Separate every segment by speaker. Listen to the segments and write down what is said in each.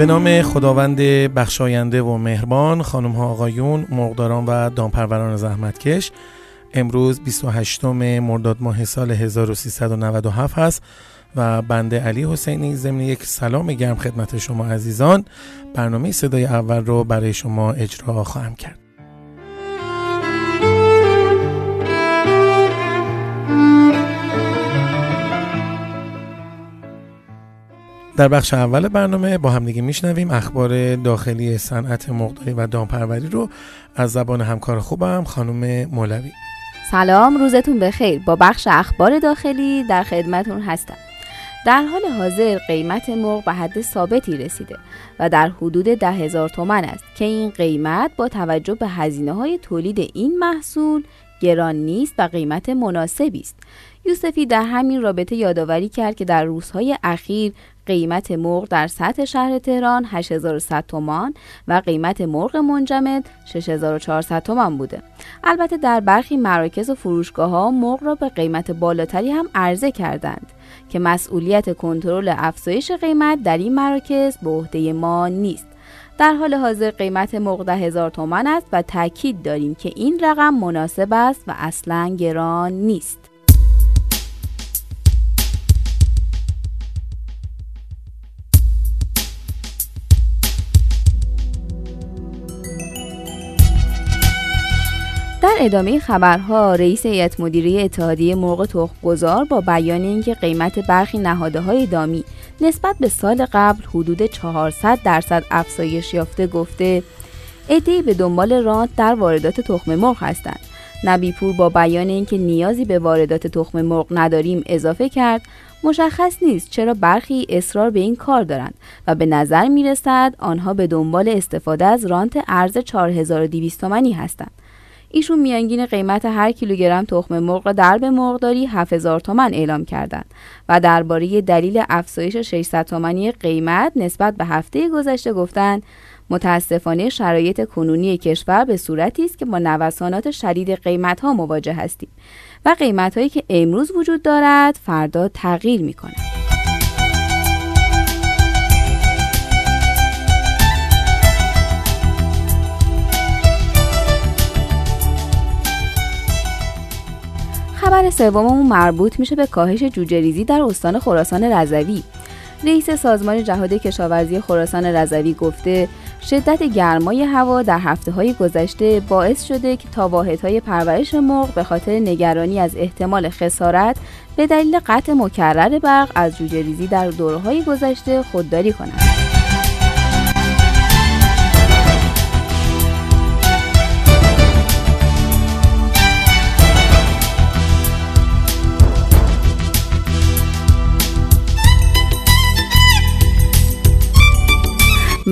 Speaker 1: به نام خداوند بخشاینده و مهربان خانم ها آقایون مرغداران و دامپروران زحمتکش. امروز 28 مرداد ماه سال 1397 هست و بنده علی حسینی ضمن یک سلام گرم خدمت شما عزیزان برنامه صدای اول رو برای شما اجرا خواهم کرد. در بخش اول برنامه با همدیگه میشنویم اخبار داخلی صنعت مرغداری و دامپروری رو. از زبان همکار خوبم خانم مولوی.
Speaker 2: سلام روزتون بخیر. با بخش اخبار داخلی در خدمتون هستم. در حال حاضر قیمت مرغ به حد ثابتی رسیده و در حدود ده هزار تومن است که این قیمت با توجه به هزینه های تولید این محصول گران نیست و قیمت مناسبی است. یوسفی در همین رابطه یادآوری کرد که در روزهای اخیر قیمت مرغ در سطح شهر تهران 8100 تومان و قیمت مرغ منجمد 6400 تومان بوده. البته در برخی مراکز و فروشگاه ها مرغ را به قیمت بالاتری هم عرضه کردند که مسئولیت کنترل افزایش قیمت در این مراکز به عهده ما نیست. در حال حاضر قیمت مرغ ده هزار تومان است و تاکید داریم که این رقم مناسب است و اصلا گران نیست. ادامه خبرها رئیس هیئت مدیره اتحادیه مرغ تخمگذار با بیان اینکه قیمت برخی نهاده های دامی نسبت به سال قبل حدود 400 درصد افزایش یافته گفته عدهای به دنبال رانت در واردات تخم مرغ هستند. نبیپور با بیان اینکه نیازی به واردات تخم مرغ نداریم اضافه کرد مشخص نیست چرا برخی اصرار به این کار دارند و به نظر می رسد آنها به دنبال استفاده از رانت ارز 4200 تومانی هستند. ایشون میانگین قیمت هر کیلوگرم تخم مرغ در به مرغداری 7000 تومن اعلام کردند و درباره دلیل افزایش 600 تومانی قیمت نسبت به هفته گذشته گفتند متاسفانه شرایط کنونی کشور به صورتی است که با نوسانات شدید قیمت ها مواجه هستیم و قیمت هایی که امروز وجود دارد فردا تغییر می کند. خبر سوممون مربوط میشه به کاهش جوجه ریزی در استان خراسان رضوی رئیس سازمان جهاد کشاورزی خراسان رضوی گفته شدت گرمای هوا در هفته های گذشته باعث شده که تا های پرورش مرغ به خاطر نگرانی از احتمال خسارت به دلیل قطع مکرر برق از جوجه ریزی در دوره های گذشته خودداری کنند.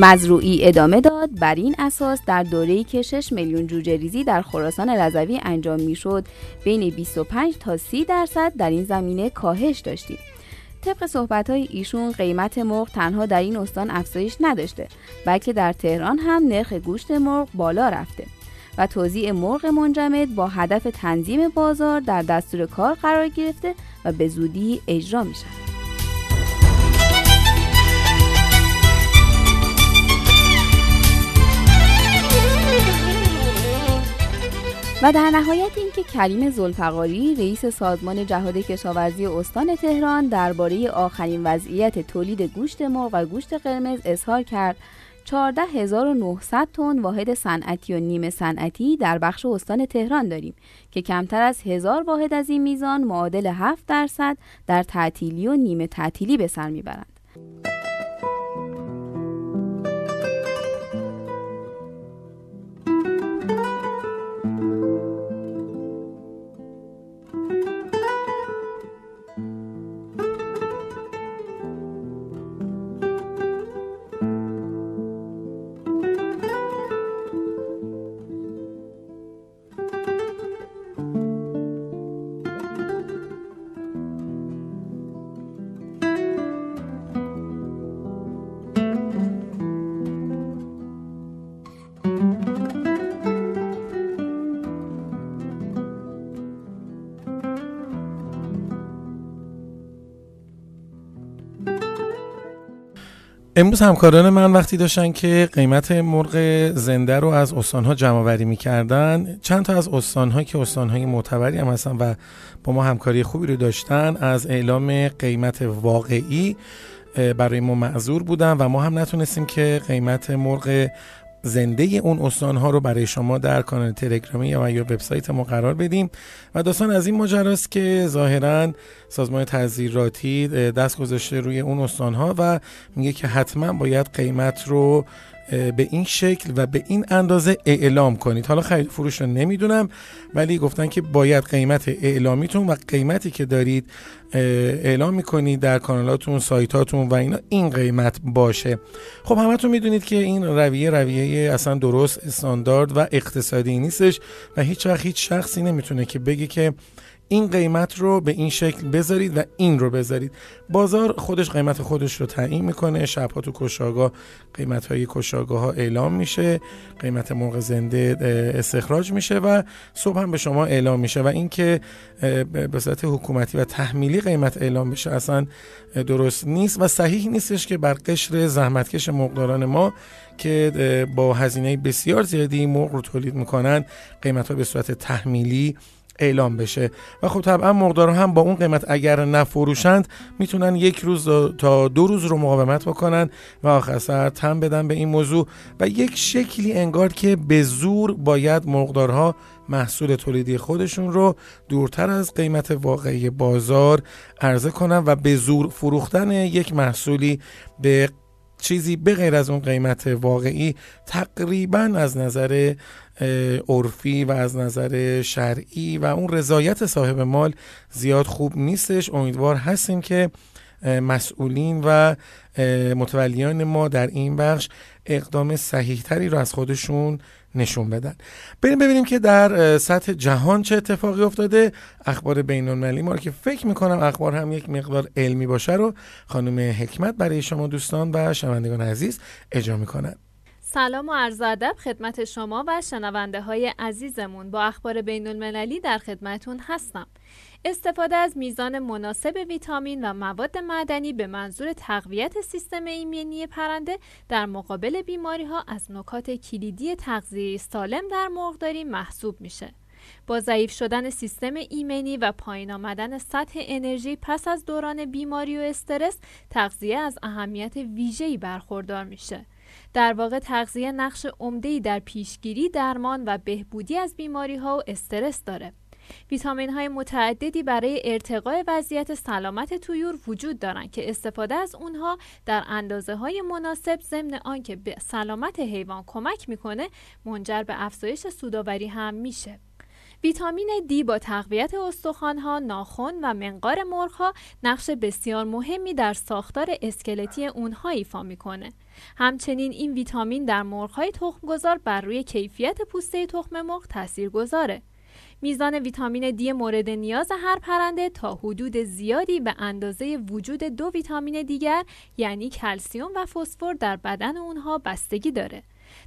Speaker 2: مزروعی ادامه داد بر این اساس در دوره‌ای که 6 میلیون جوجه ریزی در خراسان رضوی انجام می‌شد بین 25 تا 30 درصد در این زمینه کاهش داشتیم طبق صحبت های ایشون قیمت مرغ تنها در این استان افزایش نداشته بلکه در تهران هم نرخ گوشت مرغ بالا رفته و توزیع مرغ منجمد با هدف تنظیم بازار در دستور کار قرار گرفته و به زودی اجرا می شود. و در نهایت اینکه کریم زلفقاری رئیس سازمان جهاد کشاورزی استان تهران درباره آخرین وضعیت تولید گوشت مرغ و گوشت قرمز اظهار کرد 14900 تن واحد صنعتی و نیمه صنعتی در بخش استان تهران داریم که کمتر از هزار واحد از این میزان معادل 7 درصد در تعطیلی و نیمه تعطیلی به سر می‌برند.
Speaker 1: امروز همکاران من وقتی داشتن که قیمت مرغ زنده رو از استانها جمع وری می‌کردن چند تا از استانها که استانهای معتبری هم هستن و با ما همکاری خوبی رو داشتن از اعلام قیمت واقعی برای ما معذور بودن و ما هم نتونستیم که قیمت مرغ زنده اون استان ها رو برای شما در کانال تلگرامی یا یا وبسایت ما قرار بدیم. و داستان از این ماجراست که ظاهرا سازمان تذیراتی دست گذاشته روی اون استان ها و میگه که حتما باید قیمت رو به این شکل و به این اندازه اعلام کنید. حالا خرید فروش رو نمی‌دونم ولی گفتن که باید قیمت اعلامیتون و قیمتی که دارید اعلام می‌کنید در کانالاتون سایتاتون و اینا این قیمت باشه. خب همتون می‌دونید که این رویه رویه اصلا درست استاندارد و اقتصادی نیستش و هیچ وقت هیچ شخصی نمی‌تونه که بگه که این قیمت رو به این شکل بذارید و این رو بذارید. بازار خودش قیمت خودش رو تعیین می‌کنه. شبها تو کشاگاه قیمت های کشاگاه ها اعلام میشه. قیمت مرغ زنده استخراج میشه و صبح هم به شما اعلام میشه و اینکه به صورت حکومتی و تحمیلی قیمت اعلام بشه اصلا درست نیست و صحیح نیستش که بر قشر زحمتکش مقداران ما که با هزینه بسیار زیادی مرغ رو تولید می‌کنن قیمت ها به صورت تحمیلی اعلام بشه. و خب طبعا مقدار هم با اون قیمت اگر نفروشند می‌تونن یک روز تا دو روز رو مقاومت بکنن و آخر سر تم بدن به این موضوع. و یک شکلی انگار که به زور باید مقدارها محصول تولیدی خودشون رو دورتر از قیمت واقعی بازار عرضه کنن و به زور فروختن یک محصولی به چیزی به غیر از اون قیمت واقعی تقریبا از نظر عرفی و از نظر شرعی و اون رضایت صاحب مال زیاد خوب نیستش. امیدوار هستیم که مسئولین و متولیان ما در این بخش اقدام صحیح تری رو از خودشون نشون بدن. بریم ببینیم که در سطح جهان چه اتفاقی افتاده. اخبار بین المللی ما که فکر می‌کنم اخبار هم یک مقدار علمی باشه رو خانم حکمت برای شما دوستان و شنوندگان عزیز اجرا می‌کنن.
Speaker 3: سلام و عرض ادب خدمت شما و شنونده های عزیزمون. با اخبار بین المللی در خدمتون هستم. استفاده از میزان مناسب ویتامین و مواد معدنی به منظور تقویت سیستم ایمنی پرنده در مقابل بیماری ها از نکات کلیدی تغذیه سالم در مرغداری محسوب میشه. با ضعیف شدن سیستم ایمنی و پایین آمدن سطح انرژی پس از دوران بیماری و استرس تغذیه از اهمیت ویژه‌ای برخوردار میشه. در واقع تغذیه نقش عمده‌ای در پیشگیری درمان و بهبودی از بیماری ها و استرس داره. ویتامین های متعددی برای ارتقای وضعیت سلامت تویور وجود دارند که استفاده از اونها در اندازه های مناسب ضمن آنکه به سلامت حیوان کمک می‌کنه منجر به افزایش سوداوری هم میشه. ویتامین دی با تقویت استخوانها، ناخن و منقار مرغها نقش بسیار مهمی در ساختار اسکلتی اونها ایفا می‌کنه. همچنین این ویتامین در مرغهای تخمگذار بر روی کیفیت پوسته تخم مرغ تاثیر گذاره. میزان ویتامین دی مورد نیاز هر پرنده تا حدود زیادی به اندازه وجود دو ویتامین دیگر یعنی کلسیوم و فسفر در بدن اونها بستگی داره.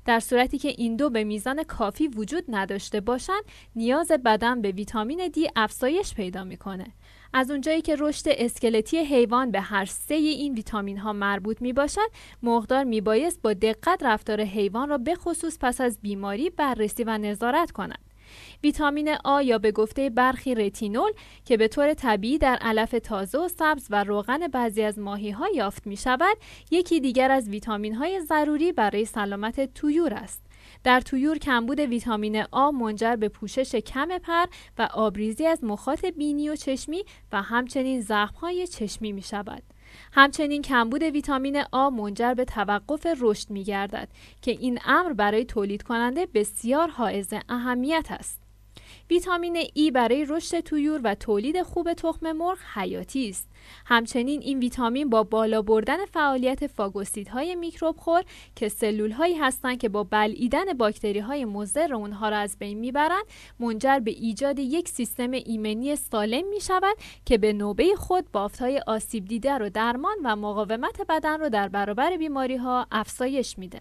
Speaker 3: در صورتی که این دو به میزان کافی وجود نداشته باشند نیاز بدن به ویتامین دی افزایش پیدا می‌کنه از اونجایی که رشد اسکلتی حیوان به هر سه این ویتامین ها مربوط می باشد مقدار می بایست با دقت رفتار حیوان را به خصوص پس از بیماری بررسی و نظارت کند ویتامین آ یا به گفته برخی رتینول که به طور طبیعی در علف تازه و سبز و روغن بعضی از ماهی ها یافت می شود یکی دیگر از ویتامین های ضروری برای سلامت تویور است در تویور کمبود ویتامین آ منجر به پوشش کم پر و آبریزی از مخاط بینی و چشمی و همچنین های چشمی می شود. همچنین کمبود ویتامین آ منجر به توقف رشد می گردد که این امر برای تولید کننده بسیار حائز اهمیت است. ویتامین ای برای رشد تویور و تولید خوب تخم مرغ حیاتی است. همچنین این ویتامین با بالا بردن فعالیت فاگوسیدهای میکروب خور که سلول هایی هستند که با بلعیدن باکتری های مضر اونها را از بین می‌برند منجر به ایجاد یک سیستم ایمنی سالم می شود که به نوبه خود بافت های آسیب دیده رو درمان و مقاومت بدن رو در برابر بیماری ها افزایش میده.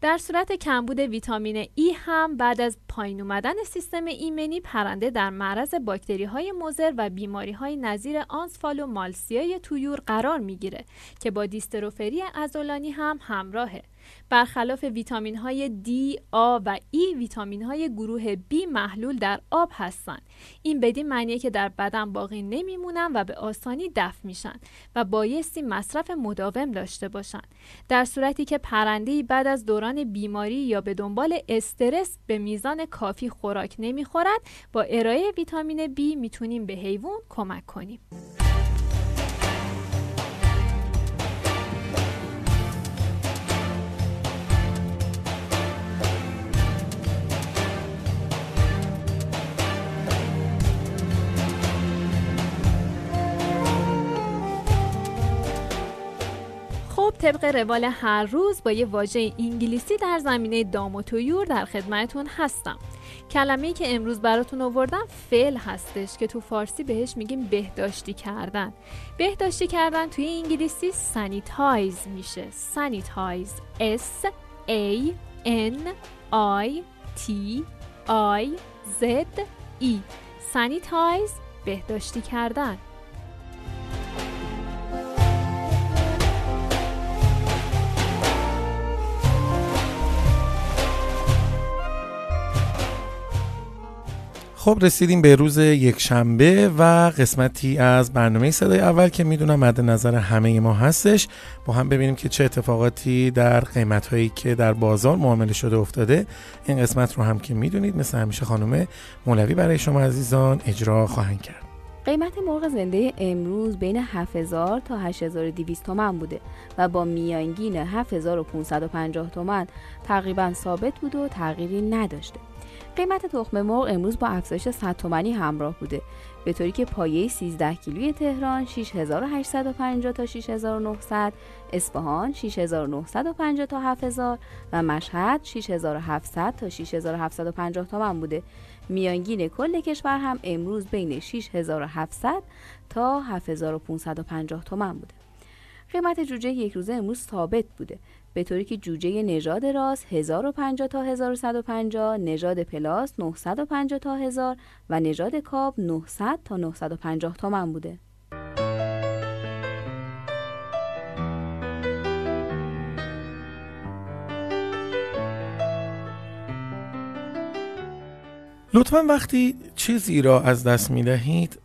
Speaker 3: در صورت کمبود ویتامین ای هم بعد از پایین اومدن سیستم ایمنی پرنده در معرض باکتری های مزر و بیماری های نظیر آنسفال و مالسیای تویور قرار می‌گیره که با دیستروفری ازولانی هم همراهه. برخلاف ویتامین های D, A و E ویتامین های گروه B محلول در آب هستند. این بدین معنیه که در بدن باقی نمیمونن و به آسانی دفع میشن و بایستی مصرف مداوم داشته باشن. در صورتی که پرنده بعد از دوران بیماری یا به دنبال استرس به میزان کافی خوراک نمی‌خورد با ارائه ویتامین B می‌تونیم به حیوان کمک کنیم. طبق روال هر روز با یه واژه انگلیسی در زمینه دام و طیور در خدمتون هستم. کلمه که امروز براتون آوردم فعل هستش که تو فارسی بهش میگیم بهداشتی کردن. بهداشتی کردن توی انگلیسی sanitize میشه. sanitize S A N I T I Z E. sanitize بهداشتی کردن.
Speaker 1: خب رسیدیم به روز یک شنبه و قسمتی از برنامه صدای اول که می‌دونم مد نظر همه ما هستش. با هم ببینیم که چه اتفاقاتی در قیمت هایی که در بازار معامله شده افتاده. این قسمت رو هم که می‌دونید مثل همیشه خانم مولوی برای شما عزیزان اجرا خواهند کرد.
Speaker 2: قیمت مرغ زنده امروز بین 7000 تا 8200 تومن بوده و با میانگین 7550 تومن تقریبا ثابت بود و تغییری نداشته. قیمت تخم مرغ امروز با افزایش 100 تومانی همراه بوده. به طوری که پایه 13 کیلوی تهران 6850 تا 6900 اصفهان 6950 تا 7000 و مشهد 6700 تا 6750 تومان بوده. میانگین کل کشور هم امروز بین 6700 تا 7550 تومان بوده. قیمت جوجه یک روزه امروز ثابت بوده. به طوری که جوجه نژاد راست 1050 تا 1150 نژاد پلاس 950 تا 1000 و نژاد کاب 900 تا 950 تومن بوده.
Speaker 1: لطفا وقتی چیزی را از دست می دهید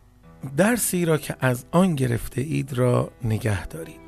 Speaker 1: درسی را که از آن گرفته اید را نگه دارید.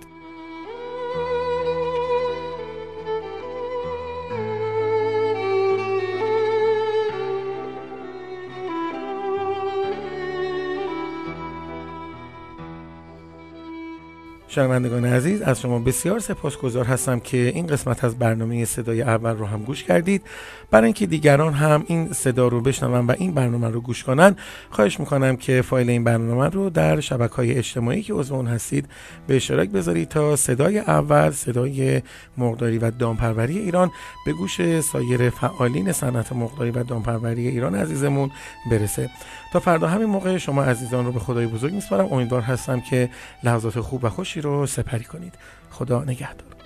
Speaker 1: شنوندگان عزیز از شما بسیار سپاسگزار هستم که این قسمت از برنامه صدای اول رو هم گوش کردید. برای اینکه دیگران هم این صدا رو بشنون و این برنامه رو گوش کنن خواهش می‌کنم که فایل این برنامه رو در شبکه های اجتماعی که عضو اون هستید به اشتراک بذارید تا صدای اول صدای مقداری و دامپروری ایران به گوش سایر فعالین صنعت مقداری و دامپروری ایران عزیزمون برسه. تا فردا همین موقع شما عزیزان رو به خدای بزرگ میسپارم. امیدوار هستم که لحظات خوب و خوشی رو سپری کنید. خدا نگهدار.